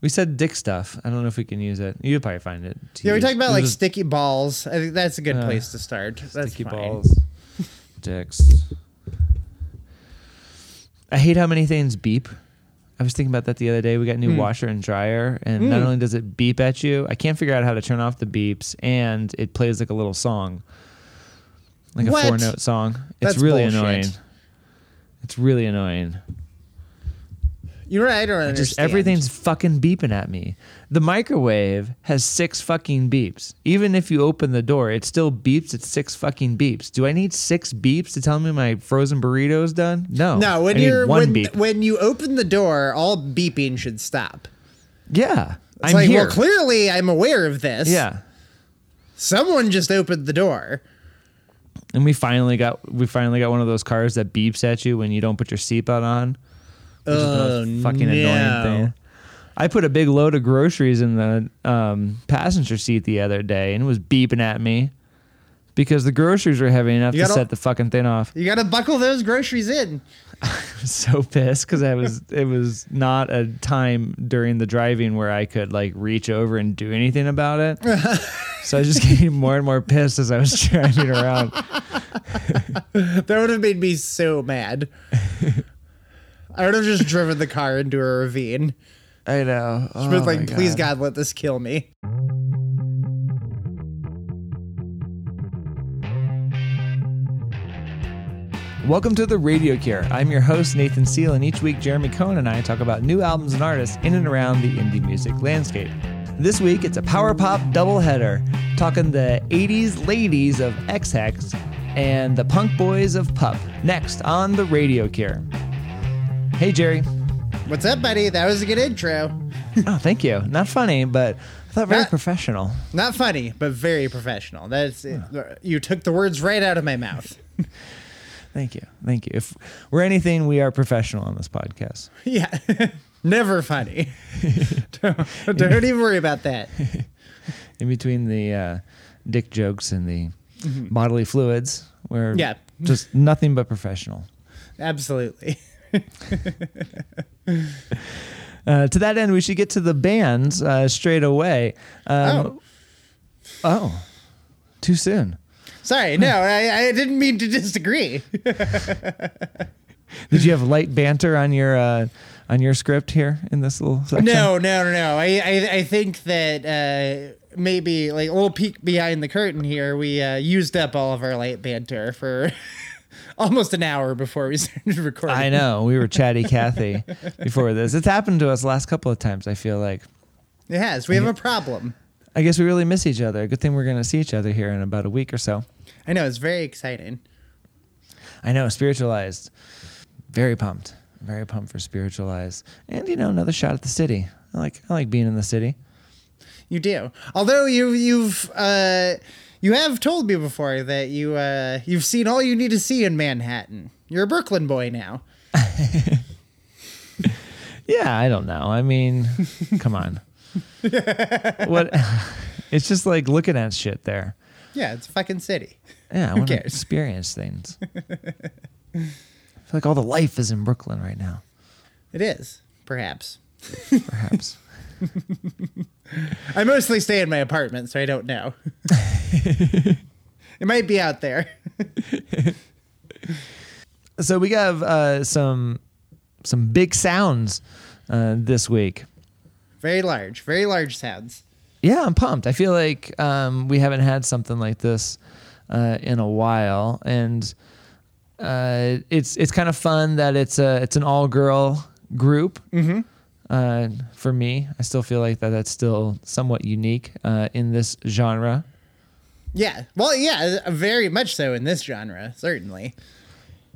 We said dick stuff. I don't know if we can use it. You'll probably find it. Yeah, we talked about like sticky balls. I think that's a good Uh, place to start. That's sticky fine. balls, dicks. I hate how many things beep. I was thinking about that the other day. We got new Hmm. washer and dryer, and not Hmm. only does it beep at you, I can't figure out how to turn off the beeps, and it plays like a little song, like a four note song. It's That's really bullshit. annoying. It's really annoying. You know what I don't understand? Just everything's fucking beeping at me. The microwave has six fucking beeps. Even if you open the door, it still beeps at six fucking beeps. Do I need six beeps to tell me my frozen burrito's done? No. No, when I you're when beep. when you open the door, all beeping should stop. yeah, It's I'm like, here. well, clearly I'm aware of this. yeah, Someone just opened the door. and we finally got we finally got one of those cars that beeps at you when you don't put your seatbelt on. Which is the Oh, most fucking no. annoying thing. I put a big load of groceries in the um, passenger seat the other day, and it was beeping at me because the groceries were heavy enough You to gotta- set the fucking thing off. You got to buckle those groceries in. I was so pissed because I was it was not a time during the driving where I could like reach over and do anything about it. so I was just getting more and more pissed as I was driving around. That would have made me so mad. I would have just driven the car into a ravine. I know. Just Oh been my like, please God, let this kill me. Welcome to the Radio Cure. I'm your host Nathan Seal, and each week Jeremy Cohn and I talk about new albums and artists in and around the indie music landscape. This week it's a power pop doubleheader, talking the 80s ladies of Ex Hex and the punk boys of Pup. Next on the Radio Cure. Hey Jerry. What's up, buddy? That was a good intro. Oh, thank you. Not funny, but I thought very Not- professional. Not funny, but very professional. That's you took the words right out of my mouth. Thank you. Thank you. If we're anything, we are professional on this podcast. Yeah, never funny. don't, don't even worry about that. In between the uh, dick jokes and the bodily fluids, we're Yeah. just nothing but professional. Absolutely. Uh, to that end, we should get to the bands uh, straight away. Um, oh. too soon. Sorry, no, I, I didn't mean to disagree. Did you have light banter on your uh, on your script here in this little section? No, no, no, no. I, I, I think that uh, maybe like a little peek behind the curtain here. We uh, used up all of our light banter for almost an hour before we started recording. I know we were chatty Cathy before this. It's happened to us the last couple of times. I feel like. It has. We have a problem. I guess we really miss each other. Good thing we're going to see each other here in about a week or so. I know it's very exciting. I know, spiritualized. Very pumped. Very pumped for spiritualized. And you know, another shot at the city. I like I like being in the city. You do. Although you you've uh, you have told me before that you uh, you've seen all you need to see in Manhattan. You're a Brooklyn boy now. Yeah, I don't know. I mean, come on. what it's just like looking at shit there. Yeah, it's a fucking city. Yeah, I want to experience things. I feel like all the life is in Brooklyn right now, It is, perhaps. perhaps. I mostly stay in my apartment, so I don't know. it might be out there. so we have uh, some some big sounds uh, this week. Very large, very large sounds. Yeah, I'm pumped. I feel like um, we haven't had something like this uh, in a while, and uh, it's it's kind of fun that it's a it's an all girl group. Mm-hmm. Uh, for me, I still feel like that that's still somewhat unique uh, in this genre. Yeah, well, yeah, very much so in this genre, certainly.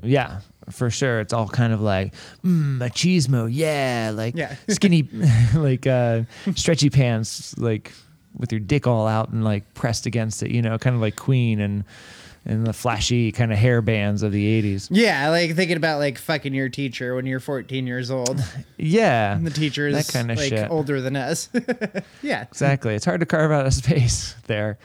Yeah, for sure. It's all kind of like mm, machismo, yeah, like Yeah. skinny, like uh, stretchy pants, like with your dick all out and like pressed against it, you know, kind of like Queen and and the flashy kind of hair bands of the 80s. Yeah, like thinking about like fucking your teacher when you're 14 years old. Yeah. And the teacher is That kinda like shit. older than us. yeah. Exactly. It's hard to carve out a space there.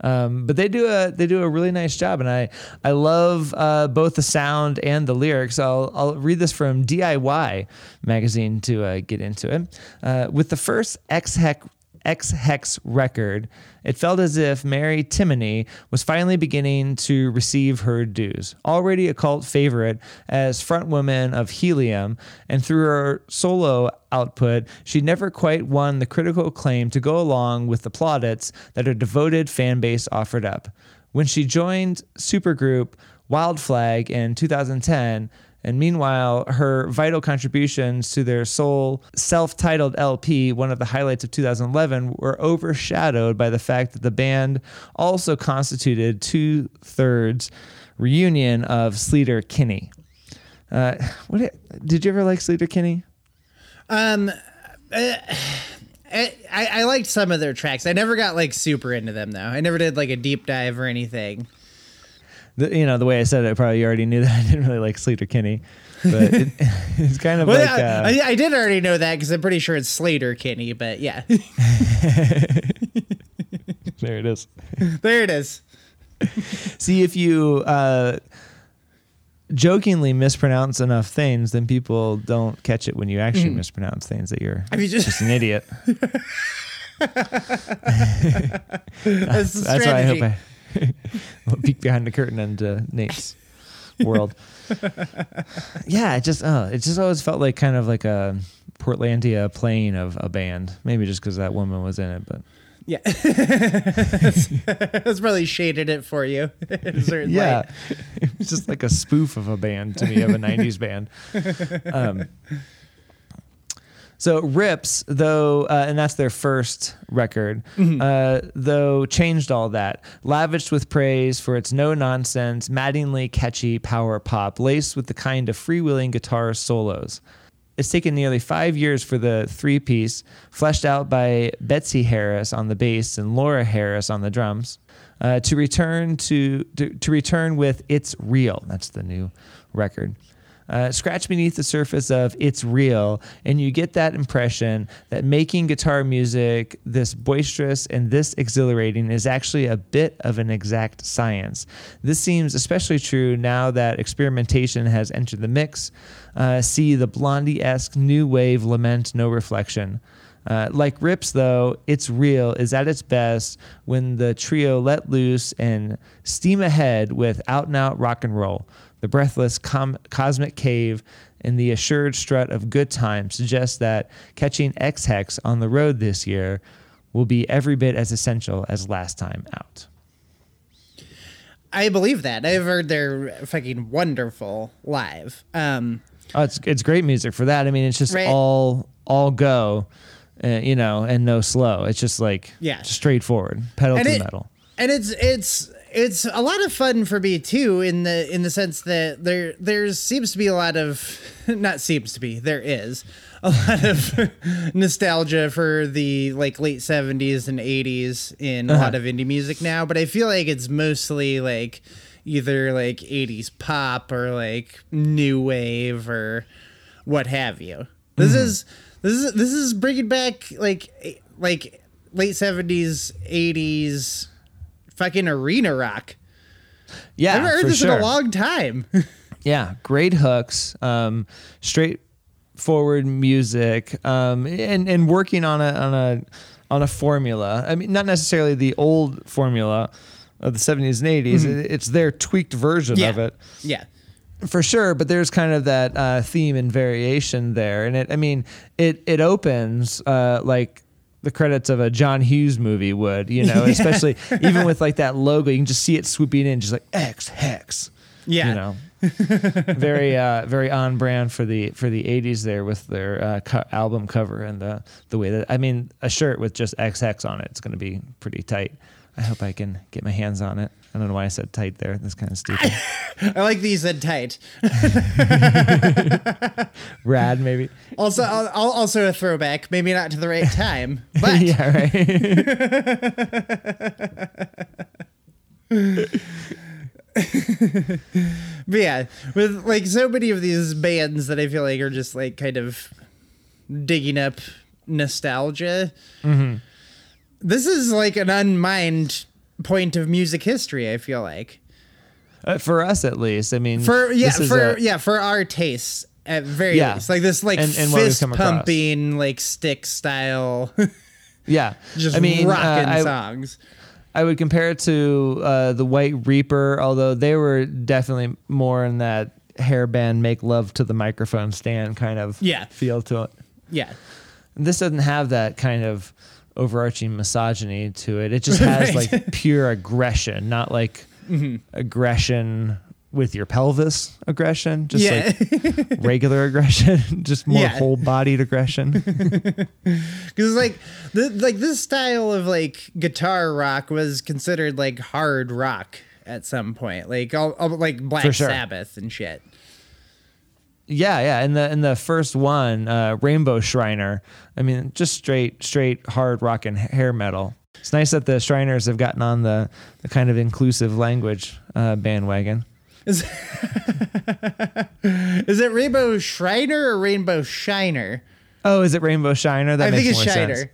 Um, but they do a they do a really nice job, and I I love uh, both the sound and the lyrics. I'll I'll read this from DIY magazine to uh, get into it. Uh, with the first Ex Hex Ex Hex record, it felt as if Mary Timony was finally beginning to receive her dues. Already a cult favorite as frontwoman of Helium, and through her solo output, she never quite won the critical acclaim to go along with the plaudits that her devoted fan base offered up. When she joined supergroup Wild Flag in 2010, and meanwhile, her vital contributions to their sole self titled LP, one of the highlights of 2011, were overshadowed by the fact that the band also constituted two thirds reunion of Sleater Kinney. Uh, what did you ever like Sleater Kinney? Um, uh, I, I liked some of their tracks. I never got like super into them though. I never did like a deep dive or anything. The, you know, the way I said it, probably you already knew that I didn't really like Slater Kinney, but it, it's kind of Well, like. I, Uh, I, I did already know that because I'm pretty sure it's Slater Kinney, but yeah, there it is. there it is. See, if you uh, jokingly mispronounce enough things, then people don't catch it when you actually mispronounce things that you're I mean, just, just an idiot. that's That's why I hope. I peek behind the curtain into Nate's world. yeah, it just oh, it just always felt like kind of like a Portlandia playing of a band. Maybe just because that woman was in it, but Yeah, that's probably shaded it for you. in yeah, light. it's just like a spoof of a band to me of a '90s band. Um, so Rips, though, uh, and that's their first record, uh, though changed all that, lavished with praise for its no nonsense, maddeningly catchy power pop, laced with the kind of freewheeling guitar solos. It's taken nearly five years for the three piece, fleshed out by Betsy Harris on the bass and Laura Harris on the drums, uh, to return to, to to return with "It's Real." That's the new record. Uh, scratch beneath the surface of "It's Real," and you get that impression that making guitar music this boisterous and this exhilarating is actually a bit of an exact science. This seems especially true now that experimentation has entered the mix. Uh, see the Blondie-esque new wave lament "No Reflection." Uh, like Rips, though, It's Real is at its best when the trio let loose and steam ahead with out and out rock and roll. The breathless com- cosmic cave and the assured strut of good time suggest that catching Ex Hex on the road this year will be every bit as essential as last time out. I believe that. I've heard they're fucking wonderful live. Um, Oh, it's it's great music for that. I mean, it's just Right. all all go, uh, you know, and no slow. It's just like Yeah. straightforward, pedal and to it, metal. and it's it's it's a lot of fun for me too in the in the sense that there there seems to be a lot of not seems to be there is a lot of nostalgia for the like late 70s and 80s in a uh-huh. lot of indie music now but i feel like it's mostly like either like 80s pop or like new wave or what have you. This mm-hmm. is this is this is bringing back like like late 70s 80s fucking arena rock Yeah, i haven't heard for this sure. in a long time Yeah, great hooks, um, straightforward music, um, and and working on a on a on a formula. I mean, not necessarily the old formula of the seventies and 80s It- It's their tweaked version yeah of it yeah for sure. But there's kind of that uh, theme and variation there, and it. I mean, it it opens uh, like. The credits of a John Hughes movie would, you know, especially even with like that logo, you can just see it swooping in, just like Ex Hex Yeah. you know. Very uh very on brand for the for the 80s there with their uh, co- album cover and the the way that i mean a shirt with just xx on it it's going to be pretty tight i hope i can get my hands on it. I don't know why i said tight there. That's kind of stupid. I like these said tight. Rad maybe. Also al- al- also a throwback maybe not to the right time but yeah right. But yeah, with like so many of these bands that I feel like are just like kind of digging up nostalgia. Mm-hmm. This is like an unmined point of music history. I feel like Uh, for us, at least. I mean, for yeah for a- yeah for our tastes at very Yeah. least like this like And- and fist across. pumping like stick style yeah. just I mean, uh, rocking I, songs. I would compare it to uh, the White Reaper, although they were definitely more in that hairband make love to the microphone stand kind of Yeah. feel to it. Yeah. This doesn't have that kind of overarching misogyny to it. It just has Right. like pure aggression, not like Mm-hmm. aggression with your pelvis aggression, just Yeah. like regular aggression, just more Yeah. whole bodied aggression. Because like the like this style of like guitar rock was considered like hard rock at some point, like all, all like Black sure. Sabbath and shit. Yeah, yeah. In the in the first one, uh, Rainbow Shriner. I mean, just straight straight hard rock and hair metal. It's nice that the Shriners have gotten on the, the kind of inclusive language uh, bandwagon. Is, is it Rainbow Shriner or Rainbow Shiner? Oh, is it Rainbow Shiner? That I makes think it's more Shiner. sense.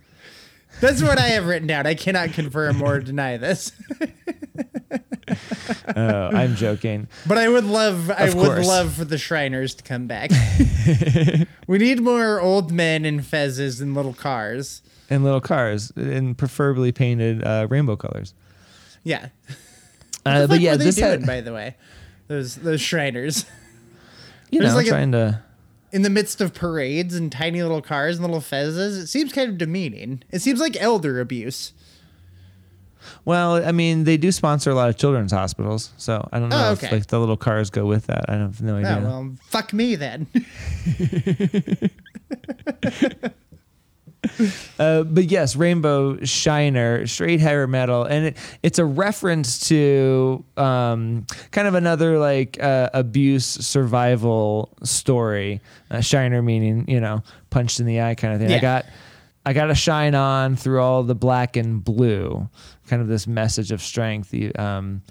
That's what I have written down. I cannot confirm or deny this, Oh, I'm joking. but I would love, I Of would course. love for the Shriners to come back. we need more old men in fezzes and little cars. In little cars, and preferably painted uh, rainbow colors. Yeah. Uh, but yeah, this doing, had by the way? Those those Shriners you there's know like a- trying to. in the midst of parades and tiny little cars and little fezzes. It seems kind of demeaning. It seems like elder abuse. Well, I mean, they do sponsor a lot of children's hospitals, so I don't know Oh, if okay. like the little cars go with that. I have no idea. Oh well, fuck me then. Uh, but yes, Rainbow Shiner, straight hair metal, and it, it's a reference to um, kind of another like uh, abuse survival story. Uh, shiner meaning you know punched in the eye kind of thing. I Yeah. got I got to shine on through all the black and blue, kind of this message of strength. You, um,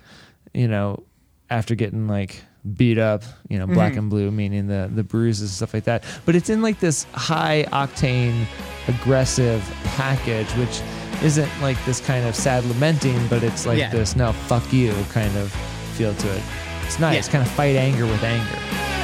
you know, after getting like beat up, you know, black and blue meaning the the bruises and stuff like that. But it's in like this high octane, aggressive package, which isn't like this kind of sad lamenting, but it's like Yeah. this no fuck you kind of feel to it. It's nice, Yeah. kind of fight anger with anger.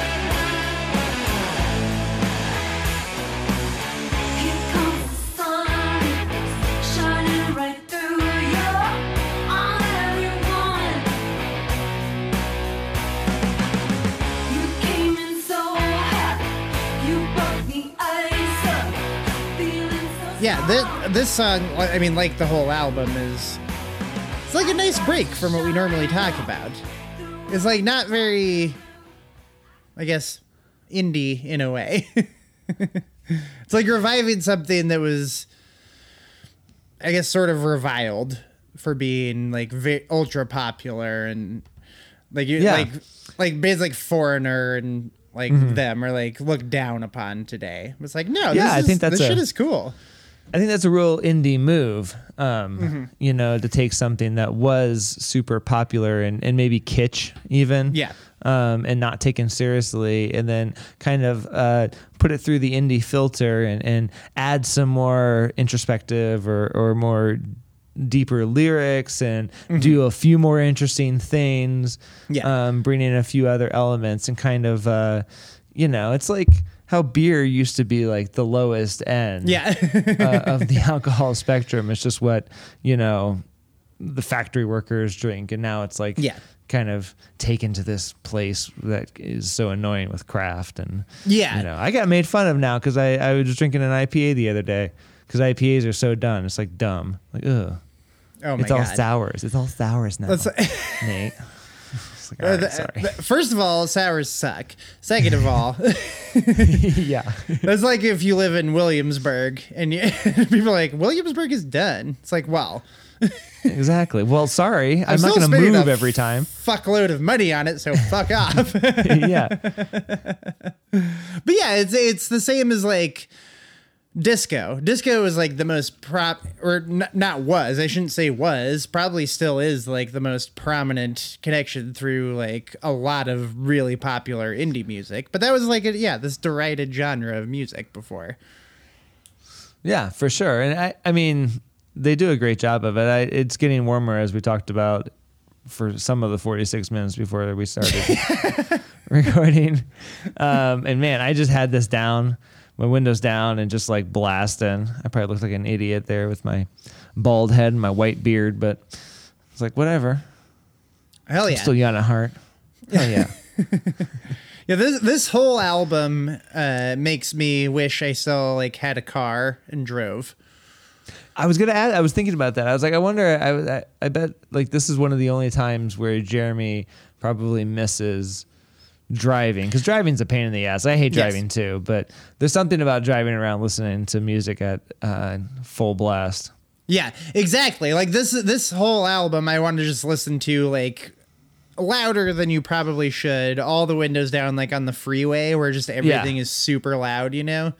This this song. I mean, like the whole album is. It's like a nice break from what we normally talk about. It's like not very, I guess, indie in a way. it's like reviving something that was, I guess, sort of reviled for being like ve ultra popular and like you Yeah. like like bands like Foreigner and like them are like looked down upon today. It's like no, Mm-hmm. Yeah, I is- think that's this shit is cool. I think that's a real indie move, um, Mm-hmm. you know, to take something that was super popular and, and maybe kitsch even. Yeah. Um, and not taken seriously, and then kind of uh, put it through the indie filter and, and add some more introspective or, or more deeper lyrics and do a few more interesting things. Mm-hmm. Yeah. Um, bring in a few other elements and kind of, uh, you know, it's like how beer used to be like the lowest end Yeah. uh, of the alcohol spectrum. It's just what you know the factory workers drink, and now it's like Yeah. kind of taken to this place that is so annoying with craft and Yeah. you know I got made fun of now because I I was drinking an IPA the other day because IPAs are so done. It's like dumb. Like ugh. oh my it's all god. sours. It's all sours now. Nate. It's like, all right, Uh, sorry. First of all, sours suck. Second of all, yeah. that's like if you live in Williamsburg and you, people are like Williamsburg is done. It's like, well, exactly. Well, sorry. I'm, not still going to move every time. fuckload of money on it, so fuck off. yeah. But yeah, it's it's the same as like disco. Disco was like the most prop, or n- not was. I shouldn't say was. Probably still is like the most prominent connection through like a lot of really popular indie music. But that was like a, yeah, this derided genre of music before. Yeah, for sure. And I, I mean, they do a great job of it. I, it's getting warmer as we talked about for some of the 46 minutes before we started recording. Um, and man, I just had this down, my windows down, and just like blasting. I probably looked like an idiot there with my bald head and my white beard, but it's like whatever. Hell I'm yeah. still young at heart. Hell yeah. Yeah, this this whole album uh, makes me wish I still like had a car and drove. I was gonna add. I was thinking about that. I was like, I wonder. I, I, I bet like this is one of the only times where Jeremy probably misses driving because driving's a pain in the ass. I hate Yes. driving too, but there's something about driving around listening to music at uh, full blast. Yeah, exactly. Like this this whole album, I want to just listen to like louder than you probably should. All the windows down, like on the freeway, where just everything is super loud. You know,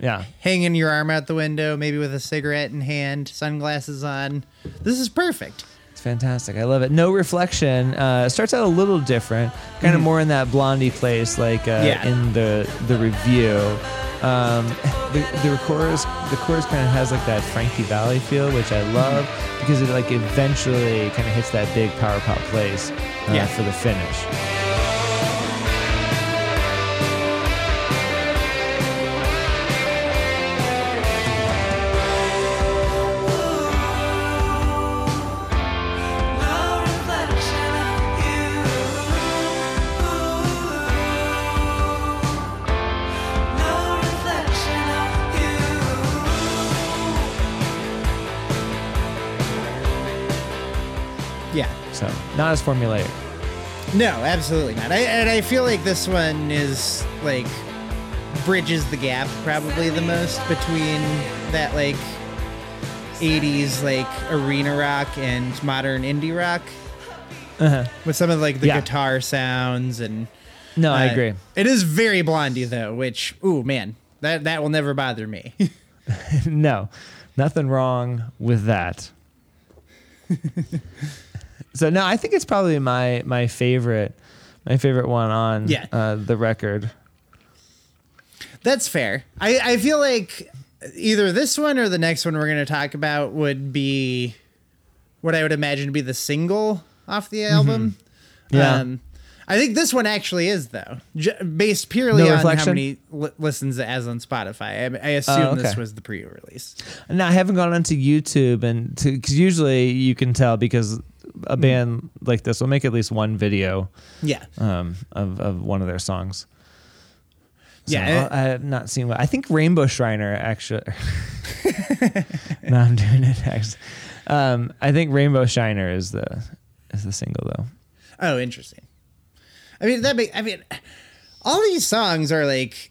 Yeah, hanging your arm out the window, maybe with a cigarette in hand, sunglasses on. This is perfect. Fantastic. I love it. No reflection. Uh, starts out a little different, kind of more in that blondie place, like uh, Mm-hmm. Yeah. in the the review. Um, the the chorus the chorus kind of has like that Frankie Valli feel, which I love because it like eventually kind of hits that big power pop place uh, Yeah. for the finish. Not as formulaic. No, absolutely not. I, and I feel like this one is like bridges the gap probably the most between that like 80s like arena rock and modern indie rock with some of like the Yeah. guitar sounds and No, I uh, agree. It is very blondie though, which ooh man, that that will never bother me. no, nothing wrong with that. so no, I think it's probably my my favorite my favorite one on Yeah. uh, the record. That's fair. I, I feel like either this one or the next one we're going to talk about would be what I would imagine to be the single off the album. Mm-hmm. Yeah. Um, I think this one actually is though, J- based purely No on how many li- listens it has on Spotify. I, I assume Oh, this was the pre-release. No, I haven't gone onto YouTube and because usually you can tell because a band like this will make at least one video Yeah, um, of of one of their songs. So Yeah, I, I have not seen what I think Rainbow Shriner actually. no, I'm doing it actually. Um, I think Rainbow Shiner is the is the single though. Oh, interesting. I mean that. Be, I mean, all these songs are like.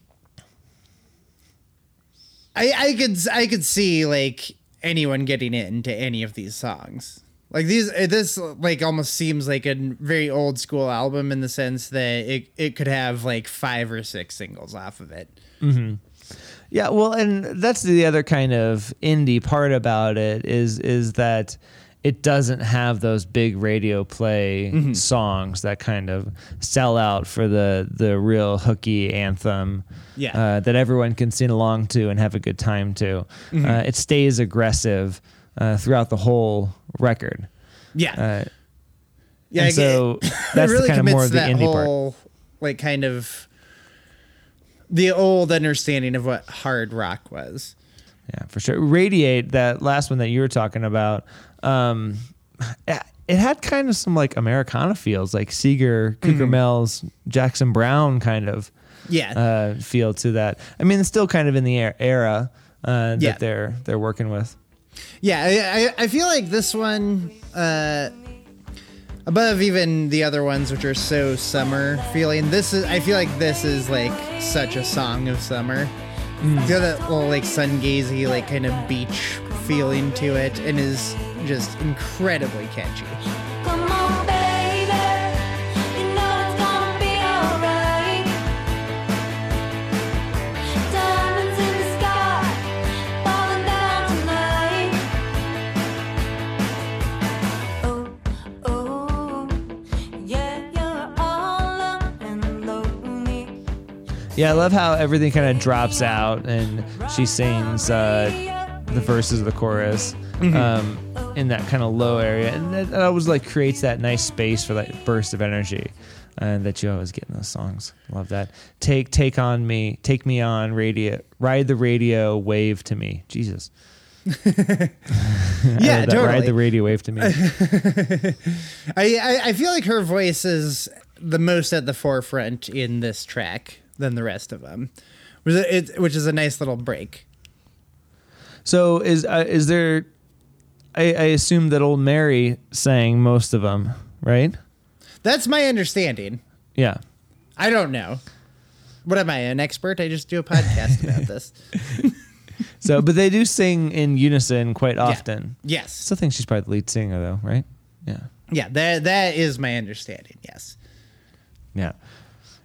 I I could I could see like anyone getting into any of these songs. Like these, uh, this like almost seems like a very old school album in the sense that it it could have like five or six singles off of it. Yeah, well, and that's the other kind of indie part about it is is that it doesn't have those big radio play Mm-hmm. songs that kind of sell out for the the real hooky anthem Yeah. uh, that everyone can sing along to and have a good time to. Mm-hmm. Uh, it stays aggressive uh, throughout the whole record. Yeah, Uh, yeah. and so that's really kind of more of the indie part. like kind of the old understanding of what hard rock was. Yeah, for sure. Radiate, that last one that you were talking about, um, it had kind of some like Americana feels, like Seger, Mm-hmm. Cougar Jackson Browne kind of Yeah, uh, feel to that. I mean, it's still kind of in the er- era uh, that Yeah. they're they're working with. Yeah, I, I, feel like this one, uh, above even the other ones, which are so summer feeling. This is, I feel like this is like such a song of summer. It's got that little like sun gazy, like kind of beach feeling to it, and is just incredibly catchy. Yeah, I love how everything kind of drops out and she sings uh, the verses of the chorus um, in that kind of low area, and that, that always like creates that nice space for that burst of energy. And that you always get in those songs. Love that. Take take on me, take me on radio, ride the radio, wave to me. Jesus. Yeah, totally. Ride the radio, wave to me. I, I I feel like her voice is the most at the forefront in this track than the rest of them, which is, it, which is a nice little break. So is uh, is there? I, I assume that old Mary sang most of them, right? That's my understanding. Yeah. I don't know. What am I, an expert? I just do a podcast about this. So, but they do sing in unison quite often. Yes. Still think she's probably the lead singer, though, right? Yeah. Yeah, that that is my understanding. Yes. Yeah.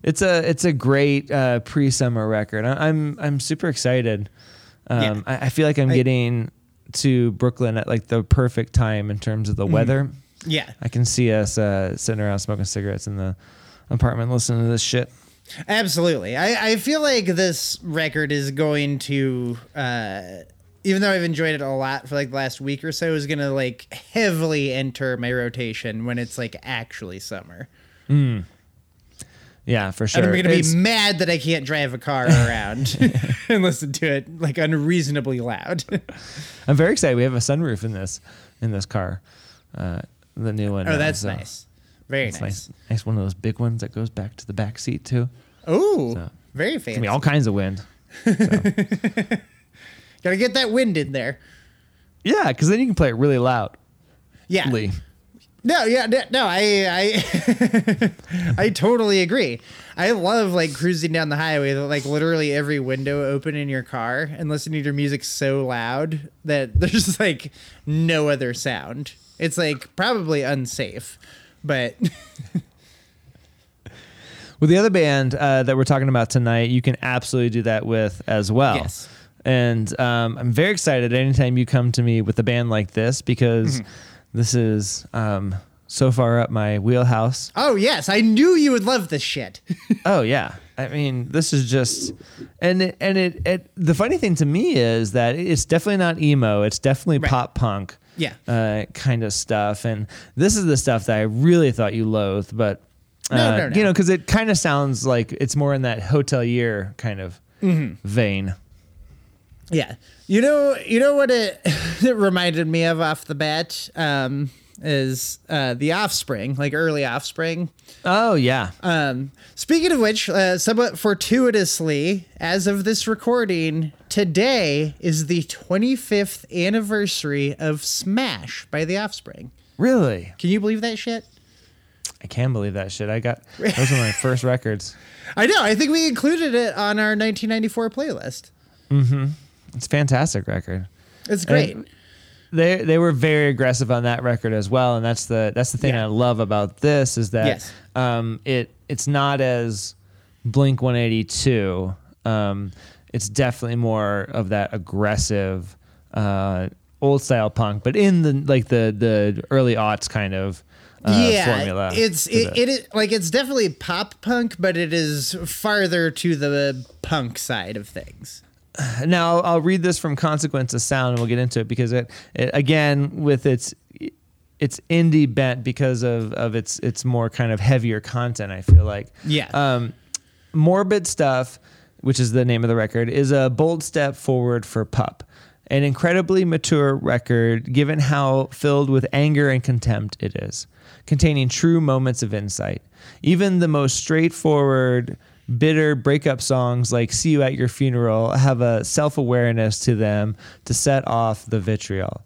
It's a it's a great uh, pre summer record. I, I'm I'm super excited. Um, Yeah. I, I feel like I'm I- getting to Brooklyn at like the perfect time in terms of the weather. Yeah. I can see us uh, sitting around smoking cigarettes in the apartment listening to this shit. Absolutely. I, I feel like this record is going to uh even though I've enjoyed it a lot for like the last week or so, is gonna like heavily enter my rotation when it's like actually summer. Yeah, for sure. And I'm gonna be mad that I can't drive a car around and listen to it like unreasonably loud. I'm very excited. We have a sunroof in this in this car, uh, the new one. oh, now, that's so nice. Very nice. nice. nice, one of those big ones that goes back to the back seat too. Oh, So, very I fancy. mean, all kinds of wind. Gotta get that wind in there. Yeah, because then you can play it really loud. Yeah. No, yeah, no, I, I, I totally agree. I love like cruising down the highway, with, like literally every window open in your car, and listening to your music so loud that there's like no other sound. It's like probably unsafe, but Well, the other band uh, that we're talking about tonight, you can absolutely do that with as well. Yes. And um, I'm very excited anytime you come to me with a band like this because Mm-hmm. This is um, so far up my wheelhouse. oh yes, I knew you would love this shit. Oh yeah. I mean, this is just, and it, and it, it. The funny thing to me is that it's definitely not emo. It's definitely Right. pop punk, Yeah. uh, kind of stuff. And this is the stuff that I really thought you loathed, but uh, No, no, no. you know, because it kind of sounds like it's more in that hotelier kind of Mm-hmm. vein. Yeah. You know, you know what it, it reminded me of off the bat um, is uh, the Offspring, like early Offspring. Oh yeah, Um, speaking of which, uh, somewhat fortuitously, as of this recording, today is the 25th anniversary of Smash by The Offspring. really? Can you believe that shit? I can't believe that shit. I got those were my first records. I know. I think we included it on our 1994 playlist. It's a fantastic record. It's great. And they they were very aggressive on that record as well, and that's the that's the thing Yeah. I love about this is that Yes. um, it it's not as Blink One Eighty Two. Um, it's definitely more of that aggressive uh, old style punk, but in the like the the early aughts kind of uh, yeah, formula. it's it, the- it is like it's definitely pop punk, but it is farther to the punk side of things. Now I'll read this from Consequence of Sound, and we'll get into it because it, it again with its its indie bent because of of its its more kind of heavier content. I feel like Yeah. um, morbid stuff, which is the name of the record, is a bold step forward for Pup. An incredibly mature record, given how filled with anger and contempt it is, containing true moments of insight. Even the most straightforward, bitter breakup songs like See You at Your Funeral have a self awareness to them to set off the vitriol.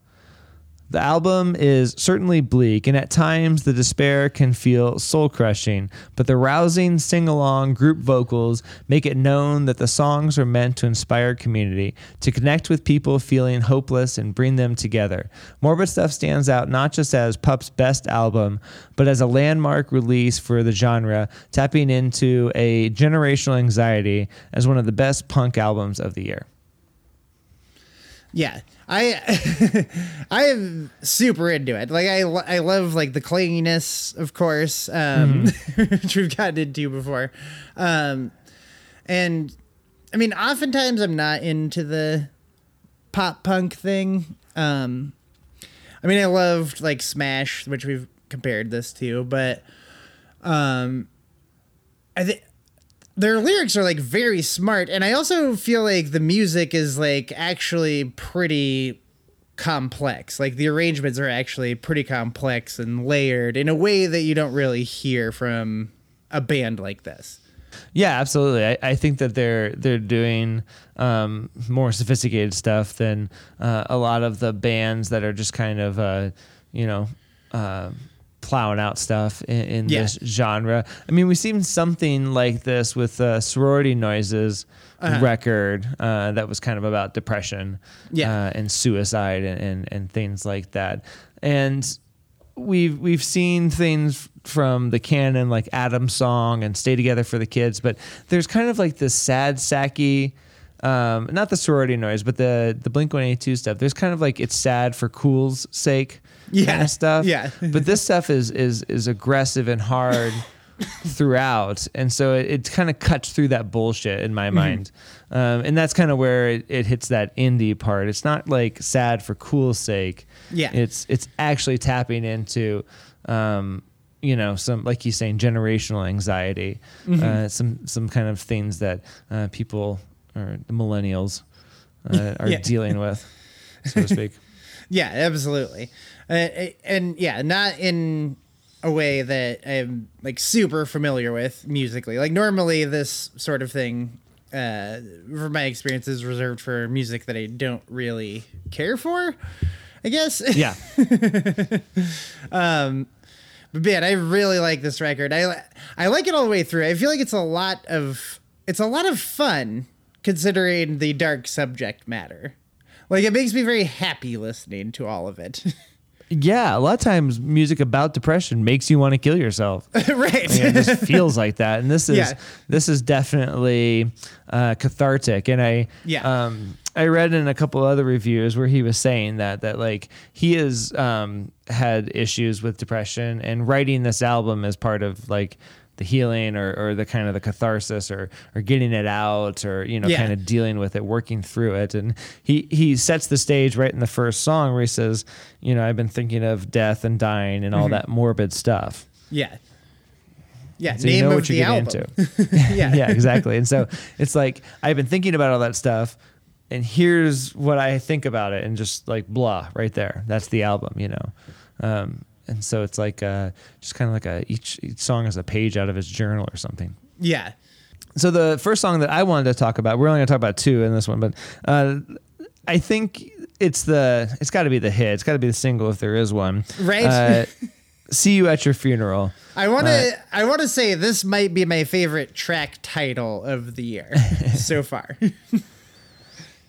The album is certainly bleak, and at times the despair can feel soul crushing, but the rousing sing along group vocals make it known that the songs are meant to inspire community, to connect with people feeling hopeless and bring them together. Morbid Stuff stands out not just as Pup's best album, but as a landmark release for the genre, tapping into a generational anxiety as one of the best punk albums of the year. Yeah, I I am super into it. Like I I love like the clinginess, of course, um, which we've gotten into before, um, and I mean, oftentimes I'm not into the pop punk thing. Um, I mean, I loved like Smash, which we've compared this to, but um, I think their lyrics are like very smart, and I also feel like the music is like actually pretty complex. Like the arrangements are actually pretty complex and layered in a way that you don't really hear from a band like this. Yeah, absolutely. I, I think that they're they're doing um, more sophisticated stuff than uh, a lot of the bands that are just kind of uh, you know uh, plowing out stuff in, in Yeah. this genre. I mean, we've seen something like this with uh, sorority noises. Uh-huh. record uh, that was kind of about depression Yeah. uh, and suicide and, and, and things like that and we've we've seen things from the canon like Adam's song and Stay Together for the Kids, but there's kind of like this sad, sacky, um, not the sorority noise, but the the Blink One Eighty Two stuff. There's kind of like it's sad for cool's sake, kind Yeah, of stuff. yeah. but this stuff is is is aggressive and hard throughout, and so it, it kind of cuts through that bullshit in my Mm-hmm. mind, um, and that's kind of where it, it hits that indie part. It's not like sad for cool's sake. Yeah. it's it's actually tapping into. Um, you know, some like he's saying, generational anxiety, Mm-hmm. uh, some some kind of things that uh, people or the millennials uh, are Yeah. dealing with, so to speak. Yeah, absolutely. Uh, and yeah, not in a way that I'm like super familiar with musically. Like normally this sort of thing uh from my experience is reserved for music that I don't really care for, I guess. Yeah, But man, I really like this record. I I like it all the way through. I feel like it's a lot of it's a lot of fun considering the dark subject matter. Like it makes me very happy listening to all of it. yeah. A lot of times, music about depression makes you want to kill yourself. right. Yeah, it just feels like that. And this is Yeah. this is definitely uh, cathartic. And I Yeah. um, I read in a couple other reviews where he was saying that that like he has um, had issues with depression, and writing this album is part of like the healing or, or the kind of the catharsis or or getting it out or you know Yeah. kind of dealing with it working through it and he he sets the stage right in the first song where he says you know i've been thinking of death and dying and all Mm-hmm. that morbid stuff Yeah. Yeah. so name you know of what the album. getting into. yeah. yeah, exactly. And so it's like I've been thinking about all that stuff, and here's what I think about it, and just like blah, right there. That's the album, you know. Um, and so it's like uh, just kind of like a each each song is a page out of his journal or something. Yeah. So the first song that I wanted to talk about, we're only going to talk about two in this one, but uh, I think it's the it's got to be the hit. It's got to be the single if there is one. Right. Uh, See you at your funeral. I want to Uh, I want to say this might be my favorite track title of the year so far.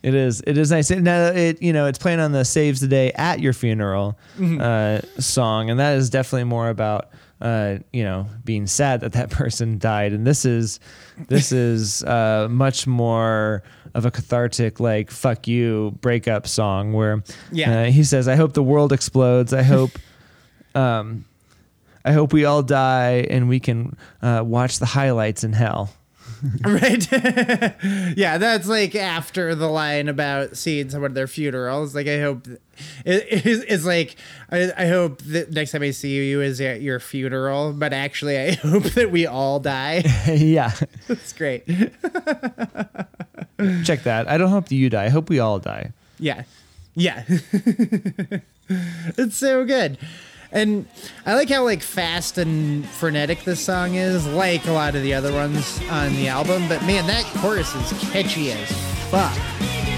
It is. It is nice. Now it you know it's playing on the "Saves the Day at Your Funeral" uh, song, and that is definitely more about uh, you know being sad that that person died. And this is this is uh, much more of a cathartic like "fuck you" breakup song where Yeah. uh, he says, "I hope the world explodes. I hope." Um, I hope we all die and we can uh, watch the highlights in hell. right? yeah, that's like after the line about seeing someone at their funeral. It's like I hope it, it's, it's like I, I hope that next time I see you is at your funeral, but actually I hope that we all die. yeah, That's great. check that. I don't hope that you die. I hope we all die. Yeah. Yeah. it's so good. And I like how like fast and frenetic this song is, like a lot of the other ones on the album. But man, that chorus is catchy as fuck.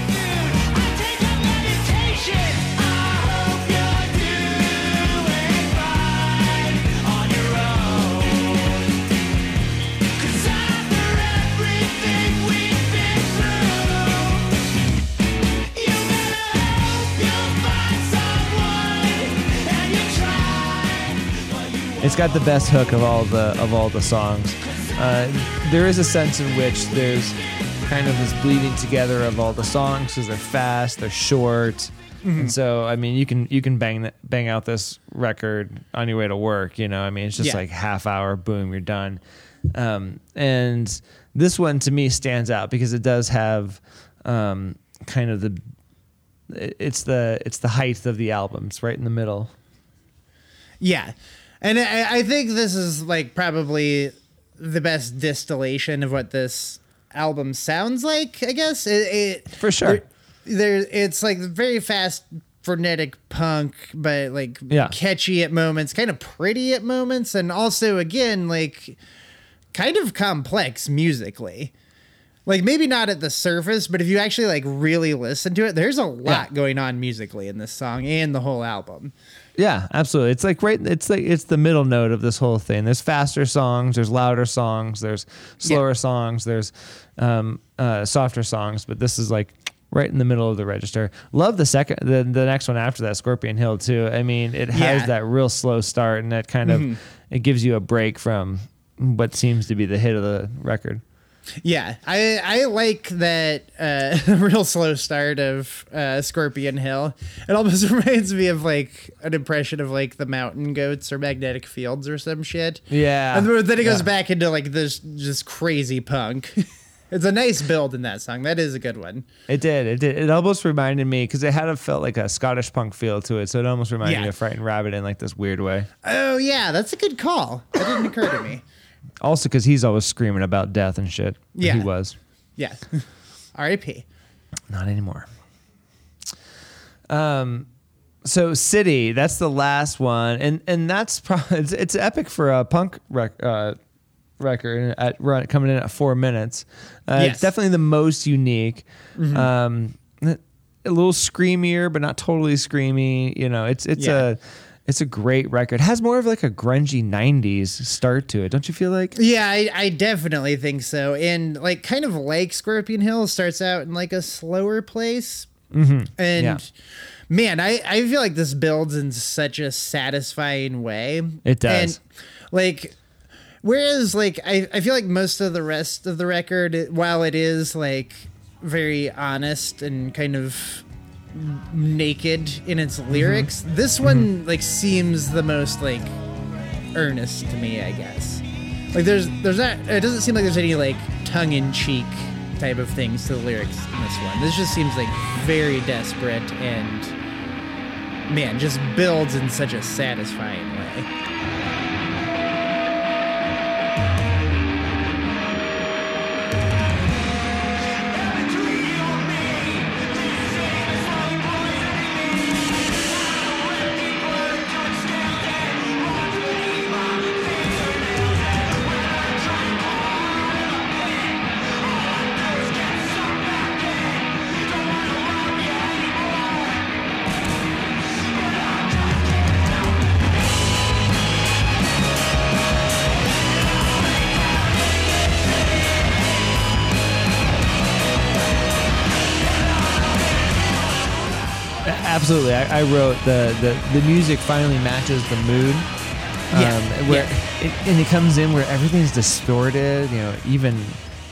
It's got the best hook of all the of all the songs. Uh, there is a sense in which there's kind of this bleeding together of all the songs because they're fast, they're short, and so I mean you can you can bang that, bang out this record on your way to work. You know, I mean it's just Yeah. like half hour, boom, you're done. Um, and this one to me stands out because it does have um, kind of the it's the it's the height of the album. It's right in the middle. Yeah. And I, I think this is like probably the best distillation of what this album sounds like, I guess. It, it For sure. There, there it's like very fast frenetic punk, but like Yeah. catchy at moments, kind of pretty at moments, and also again, like kind of complex musically. Like maybe not at the surface, but if you actually like really listen to it, there's a lot Yeah. going on musically in this song and the whole album. Yeah, absolutely. It's like right. It's like it's the middle note of this whole thing. There's faster songs. There's louder songs. There's slower songs. There's um, uh, softer songs. But this is like right in the middle of the register. Love the second, the the next one after that, Scorpion Hill too. I mean, it has Yeah. Mm-hmm. that real slow start, and that kind of it gives you a break from what seems to be the hit of the record. Yeah, I I like that uh, real slow start of uh, Scorpion Hill. It almost reminds me of like an impression of like the Mountain Goats or Magnetic Fields or some shit. Yeah, and then it goes yeah. back into like this just crazy punk. it's a nice build in that song. That is a good one. It did. It did. It almost reminded me because it had a felt like a Scottish punk feel to it. So it almost reminded Yeah. me of Frightened Rabbit in like this weird way. Oh yeah, that's a good call. That didn't occur to me. Also, because he's always screaming about death and shit. Yeah. he was. Yeah. R.I.P. Not anymore. Um, so City, that's the last one, and and that's probably it's, it's epic for a punk rec- uh, record at run coming in at four minutes. Uh, Yes. It's definitely the most unique. Um, a little screamier, but not totally screamy. You know, it's it's Yeah. a it's a great record. It has more of like a grungy '90s start to it, don't you feel like? Yeah, I, I definitely think so. And like kind of like Scorpion Hill starts out in like a slower place. Mm-hmm. And Yeah. man, I, I feel like this builds in such a satisfying way. It does. And like whereas like I, I feel like most of the rest of the record, while it is like very honest and kind of naked in its lyrics, mm-hmm. this one mm-hmm. like seems the most like earnest to me, I guess. Like there's there's not it doesn't seem like there's any like tongue in cheek type of things to the lyrics in this one. This just seems like very desperate and man, just builds in such a satisfying way. Absolutely. I, I wrote the, the the music finally matches the mood. Yeah, Um, where yeah. it, and it comes in where everything's distorted. You know, even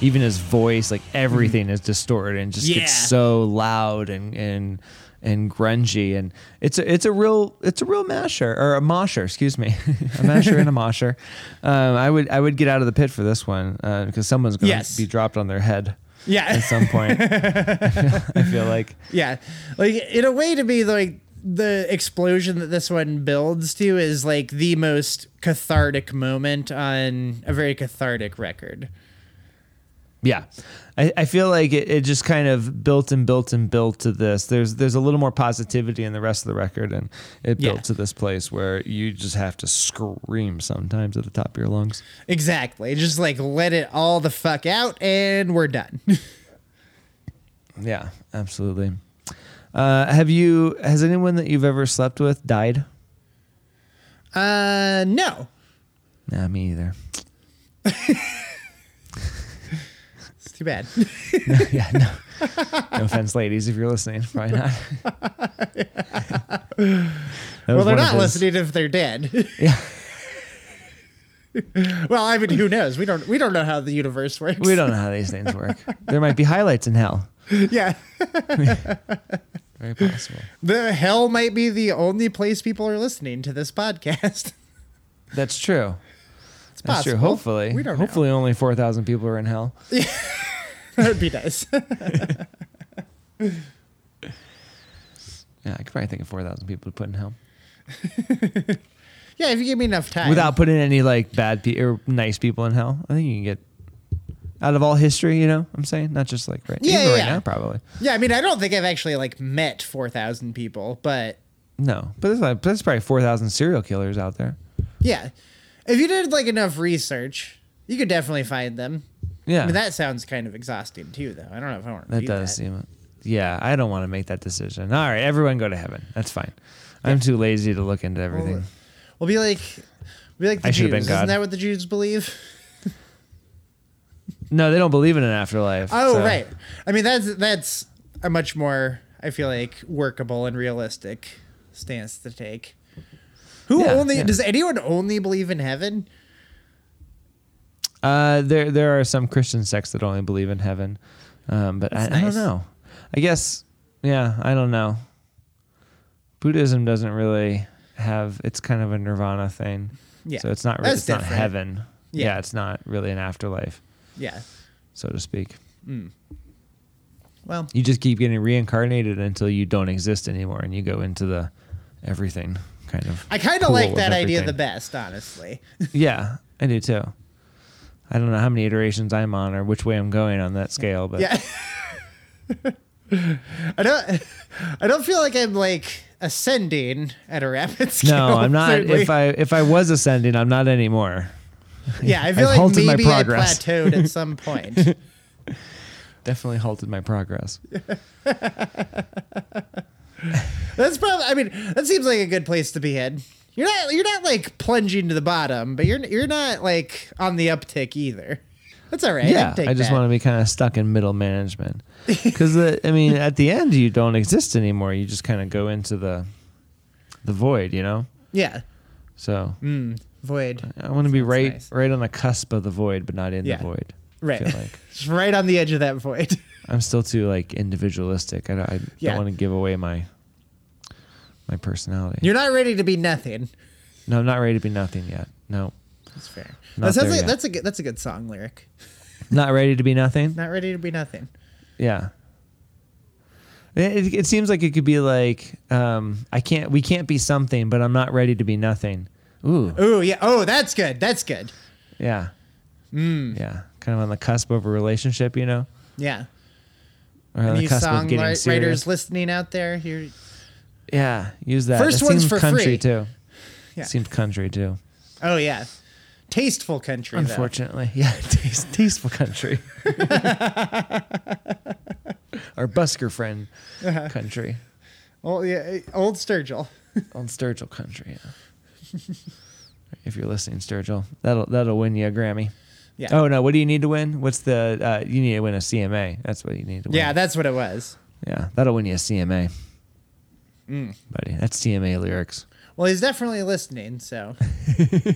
even his voice, like everything is distorted and just Yeah. gets so loud and and and grungy. And it's a it's a real it's a real masher or a mosher. Excuse me, a masher and a mosher. Um, I would I would get out of the pit for this one uh, because someone's going to Yes. be dropped on their head Yeah. at some point. I feel like. Yeah, like in a way, to me, like the explosion that this one builds to is like the most cathartic moment on a very cathartic record. Yeah. I, I feel like it, it just kind of built and built and built to this. There's there's a little more positivity in the rest of the record and it built Yeah. to this place where you just have to scream sometimes at the top of your lungs. Exactly, just like let it all the fuck out, and we're done. Yeah, absolutely. Uh, have you has anyone that you've ever slept with died? uh, no, Nah, me either. too bad. yeah, no. No offense, ladies, if you're listening. Probably not. Well, they're not listening if they're dead. Yeah. well, I mean, who knows? We don't. We don't know how the universe works. We don't know how these things work. There might be highlights in hell. yeah, Very possible. the hell might be the only place people are listening to this podcast. That's true. It's That's true. Hopefully, We don't know. Hopefully, only four thousand people are in hell. That would be nice. Yeah, I could probably think of four thousand people to put in hell yeah, if you give me enough time. without putting any like bad pe- or nice people in hell. I think you can get out of all history. You know, I'm saying not just like right, Yeah, yeah, right yeah. now, probably. Yeah, I mean, I don't think I've actually like met four thousand people, but No, but there's like there's probably four thousand serial killers out there. yeah, if you did like enough research, you could definitely find them. Yeah, I mean, that sounds kind of exhausting too, though. I don't know if I want to that do does that. seem. Yeah, I don't want to make that decision. All right, everyone go to heaven. That's fine. I'm too lazy to look into everything. We'll be like, we'll be like the I Jews. been God. Isn't that what the Jews believe? no, they don't believe in an afterlife. Oh, so- right. I mean, that's that's a much more I feel like workable and realistic stance to take. Who Yeah, only yeah. does anyone only believe in heaven? Uh, there there are some Christian sects that only believe in heaven, um, but I, That's I don't know. I guess yeah, I don't know. Buddhism doesn't really have. It's kind of a nirvana thing. Yeah, So it's not really, that's it's not heaven. Yeah. Yeah. it's not really an afterlife, Yeah. so to speak. Well, You just keep getting reincarnated until you don't exist anymore, and you go into the everything kind of. I kind of like that idea the best, honestly. Yeah, I do too. I don't know how many iterations I'm on or which way I'm going on that scale, but yeah. I don't. I don't feel like I'm like ascending at a rapid scale. no, I'm not. certainly. If I if I was ascending, I'm not anymore. yeah, I feel I've like maybe I plateaued at some point. Definitely halted my progress. That's probably. I mean, that seems like a good place to be in. You're not. You're not like plunging to the bottom, but you're you're not like on the uptick either. That's all right. yeah, I just want to be kind of stuck in middle management because I mean, at the end, you don't exist anymore. You just kind of go into the the void, you know. Yeah. So Mm, void. I want to be right nice. right on the cusp of the void, but not in Yeah. the void. Right. Like Just right on the edge of that void. I'm still too like individualistic. I don't, I Yeah. don't want to give away my my personality. You're not ready to be nothing. no, I'm not ready to be nothing yet. No, That's fair. Not That sounds like yet. that's a good that's a good song lyric. not ready to be nothing. Not ready to be nothing. Yeah. It, it, it seems like it could be like um, I can't. We can't be something, but I'm not ready to be nothing. Ooh, Ooh, yeah. Oh, that's good. That's good. yeah, Mm. yeah. Kind of on the cusp of a relationship, you know, Yeah. or Any the cusp song of getting li- serious. listening out there, here. Yeah, use that. First that one's seems for country free. too. Yeah. Seems country too. Oh yeah. Tasteful country. though. Unfortunately, yeah, taste, tasteful country. Our busker friend Uh-huh. country, Oh yeah, old Sturgill. on Sturgill country. Yeah. if you're listening, Sturgill, that'll that'll win you a Grammy. Yeah. Oh no! What do you need to win? What's the? Uh, you need to win a CMA. That's what you need to win. Yeah, that's what it was. yeah. That'll win you a CMA, Mm. buddy. That's CMA lyrics. Well, he's definitely listening. So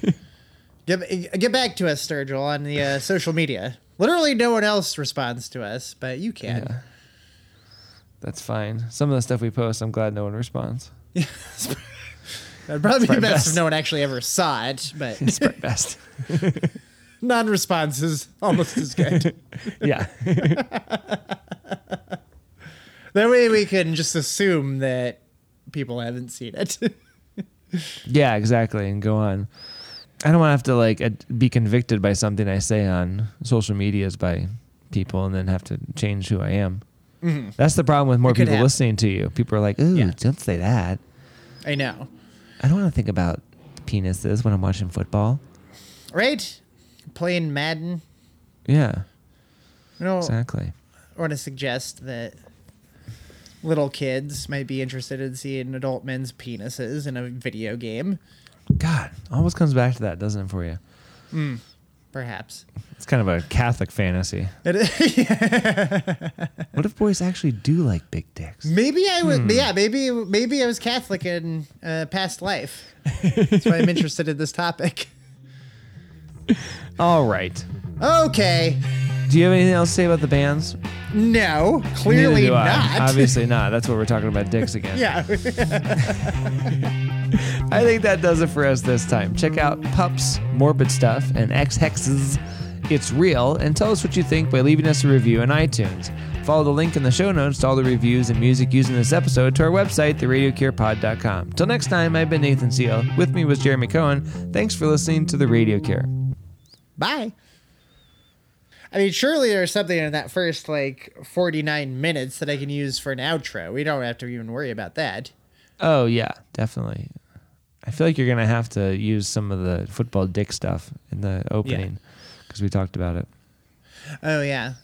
get get back to us, Sturgill, on the uh, social media. Literally, no one else responds to us, but you can. Yeah. That's fine. Some of the stuff we post, I'm glad no one responds. That'd probably be best, best. if no one actually ever saw it, but It's probably best. non-response is almost as good. yeah. that way, we can just assume that people haven't seen it. Yeah, exactly, and go on. I don't want to have to like be convicted by something I say on social medias by people, and then have to change who I am. Mm-hmm. That's the problem with more people happen. listening to you. People are like, "Ooh, Yeah. don't say that." I know, I don't want to think about penises when I'm watching football. right? Playing Madden. Yeah, You know, exactly. I want to suggest that little kids might be interested in seeing adult men's penises in a video game. God, always comes back to that, doesn't it? For you, Perhaps. it's kind of a Catholic fantasy. It- What if boys actually do like big dicks? maybe I was. Hmm. Yeah, maybe maybe I was Catholic in uh, past life. That's why I'm interested in this topic. All right. Okay. Do you have anything else to say about the bands? No, Neither clearly do I. not. Obviously not. That's what we're talking about dicks again. Yeah. I think that does it for us this time. Check out PUP's, Morbid Stuff, and Ex Hex's. It's real, and tell us what you think by leaving us a review on iTunes. Follow the link in the show notes to all the reviews and music used in this episode to our website, theradiocurepod.com. Till next time, I've been Nathan Seal. With me was Jeremy Cohen. Thanks for listening to The Radio Cure. Bye. I mean, surely there's something in that first like 49 minutes that I can use for an outro. We don't have to even worry about that. Oh, yeah, definitely. I feel like you're going to have to use some of the football dick stuff in the opening because we talked about it. Oh yeah,